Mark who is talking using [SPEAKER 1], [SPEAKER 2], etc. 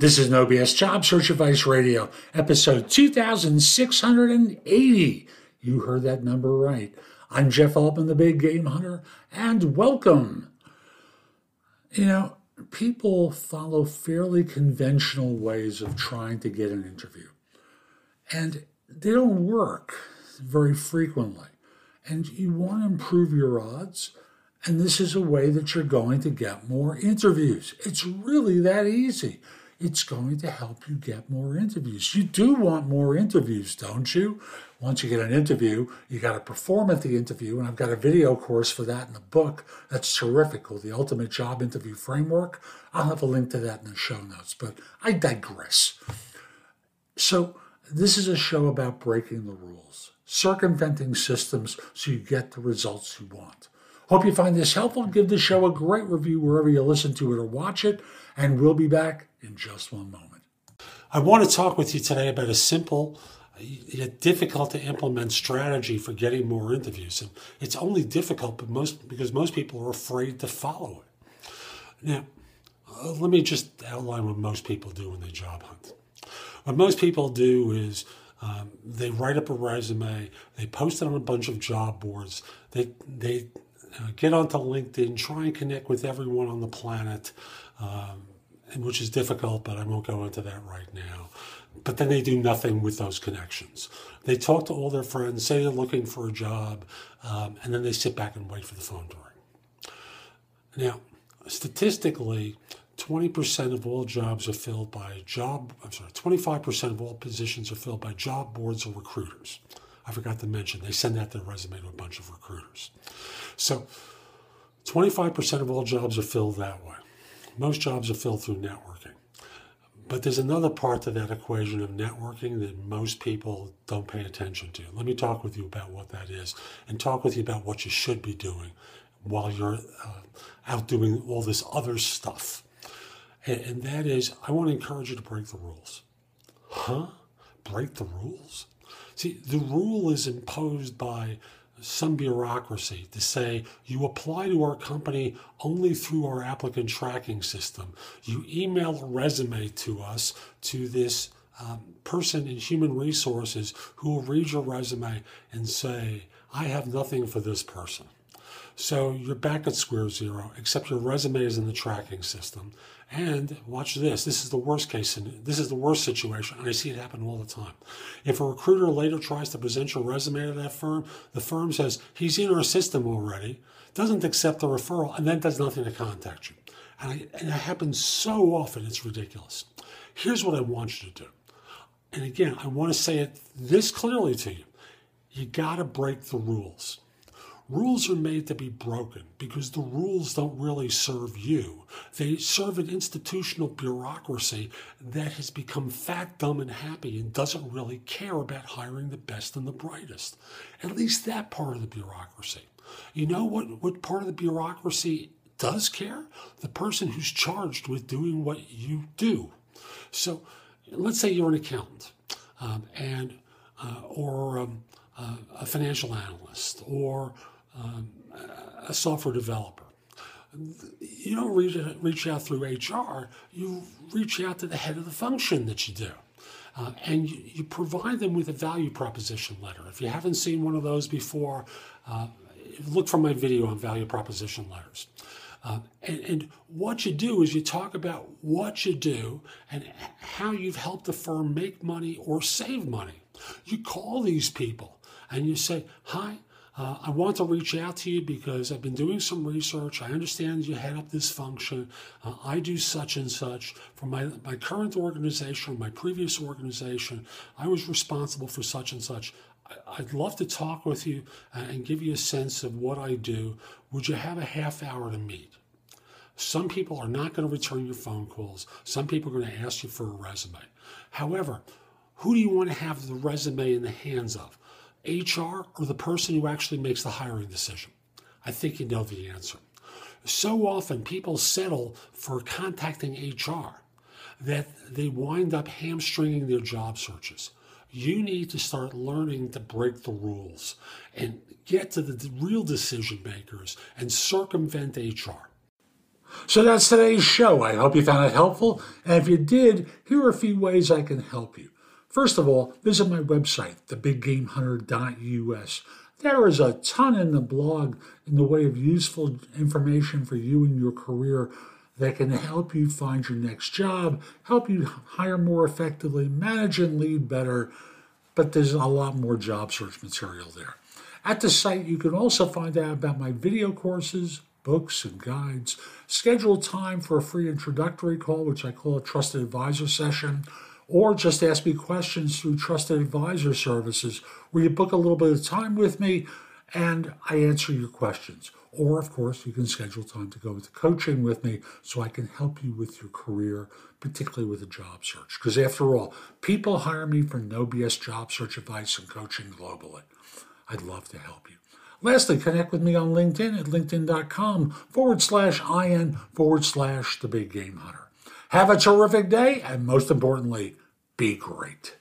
[SPEAKER 1] This is No BS Job Search Advice Radio, episode 2680. You heard that number right. I'm Jeff Altman, the Big Game Hunter, and welcome. You know, people follow fairly conventional ways of trying to get an interview, and they don't work very frequently. And you want to improve your odds, and this is a way that you're going to get more interviews. It's really that easy it's going to help you get more interviews. You do want more interviews, don't you? Once you get an interview, you got to perform at the interview, and I've got a video course for that in the book. That's terrific called The Ultimate Job Interview Framework. I'll have a link to that in the show notes, but I digress. So, this is a show about breaking the rules, circumventing systems so you get the results you want. Hope you find this helpful. Give the show a great review wherever you listen to it or watch it, and we'll be back in just one moment.
[SPEAKER 2] I want to talk with you today about a simple yet difficult to implement strategy for getting more interviews. And it's only difficult but most, because most people are afraid to follow it. Now, uh, let me just outline what most people do when they job hunt. What most people do is um, they write up a resume, they post it on a bunch of job boards, they, they uh, get onto LinkedIn, try and connect with everyone on the planet. Um, which is difficult, but I won't go into that right now. But then they do nothing with those connections. They talk to all their friends, say they're looking for a job, um, and then they sit back and wait for the phone to ring. Now, statistically, 20% of all jobs are filled by job, I'm sorry, 25% of all positions are filled by job boards or recruiters. I forgot to mention, they send out their resume to a bunch of recruiters. So 25% of all jobs are filled that way. Most jobs are filled through networking. But there's another part to that equation of networking that most people don't pay attention to. Let me talk with you about what that is and talk with you about what you should be doing while you're uh, out doing all this other stuff. And, and that is, I want to encourage you to break the rules. Huh? Break the rules? See, the rule is imposed by some bureaucracy to say you apply to our company only through our applicant tracking system. You email a resume to us to this um, person in human resources who will read your resume and say, I have nothing for this person. So you're back at square zero, except your resume is in the tracking system. And watch this. This is the worst case. This is the worst situation. And I see it happen all the time. If a recruiter later tries to present your resume to that firm, the firm says, he's in our system already, doesn't accept the referral, and then does nothing to contact you. And, I, and it happens so often, it's ridiculous. Here's what I want you to do. And again, I want to say it this clearly to you. You got to break the rules. Rules are made to be broken because the rules don't really serve you. They serve an institutional bureaucracy that has become fat, dumb, and happy and doesn't really care about hiring the best and the brightest. At least that part of the bureaucracy. You know what, what part of the bureaucracy does care? The person who's charged with doing what you do. So let's say you're an accountant um, and uh, or um, uh, a financial analyst or um, a software developer. You don't reach, reach out through HR, you reach out to the head of the function that you do. Uh, and you, you, provide them with a value proposition letter. If you haven't seen one of those before, uh, look for my video on value proposition letters. Uh, and, and, what you do is you talk about what you do and how you've helped the firm make money or save money. You call these people and you say, Hi, uh, I want to reach out to you because I've been doing some research. I understand you head up this function. Uh, I do such and such. For my, my current organization, my previous organization, I was responsible for such and such. I, would love to talk with you uh, and give you a sense of what I do. Would you have a half hour to meet? Some people are not going to return your phone calls. Some people are going to ask you for a resume. However, who do you want to have the resume in the hands of? HR or the person who actually makes the hiring decision? I think you know the answer. So often people settle for contacting HR that they wind up hamstringing their job searches. You need to start learning to break the rules and get to the real decision makers and circumvent HR.
[SPEAKER 1] So that's today's show. I hope you found it helpful. And if you did, here are a few ways I can help you. First of all, visit my website, thebiggamehunter.us. There is a ton in the blog in the way of useful information for you and your career that can help you find your next job, help you hire more effectively, manage and lead better. But there's a lot more job search material there. At the site, you can also find out about my video courses, books, and guides. Schedule time for a free introductory call, which I call a trusted advisor session or just ask me questions through Trusted Advisor Services, where you book a little bit of time with me and I answer your questions. Or, of course, you can schedule time to go with coaching with me so I can help you with your career, particularly with a job search. Because after all, people hire me for no BS job search advice and coaching globally. I'd love to help you. Lastly, connect with me on LinkedIn at linkedin.com forward slash IN forward slash the big game hunter. Have a terrific day, and most importantly, be great.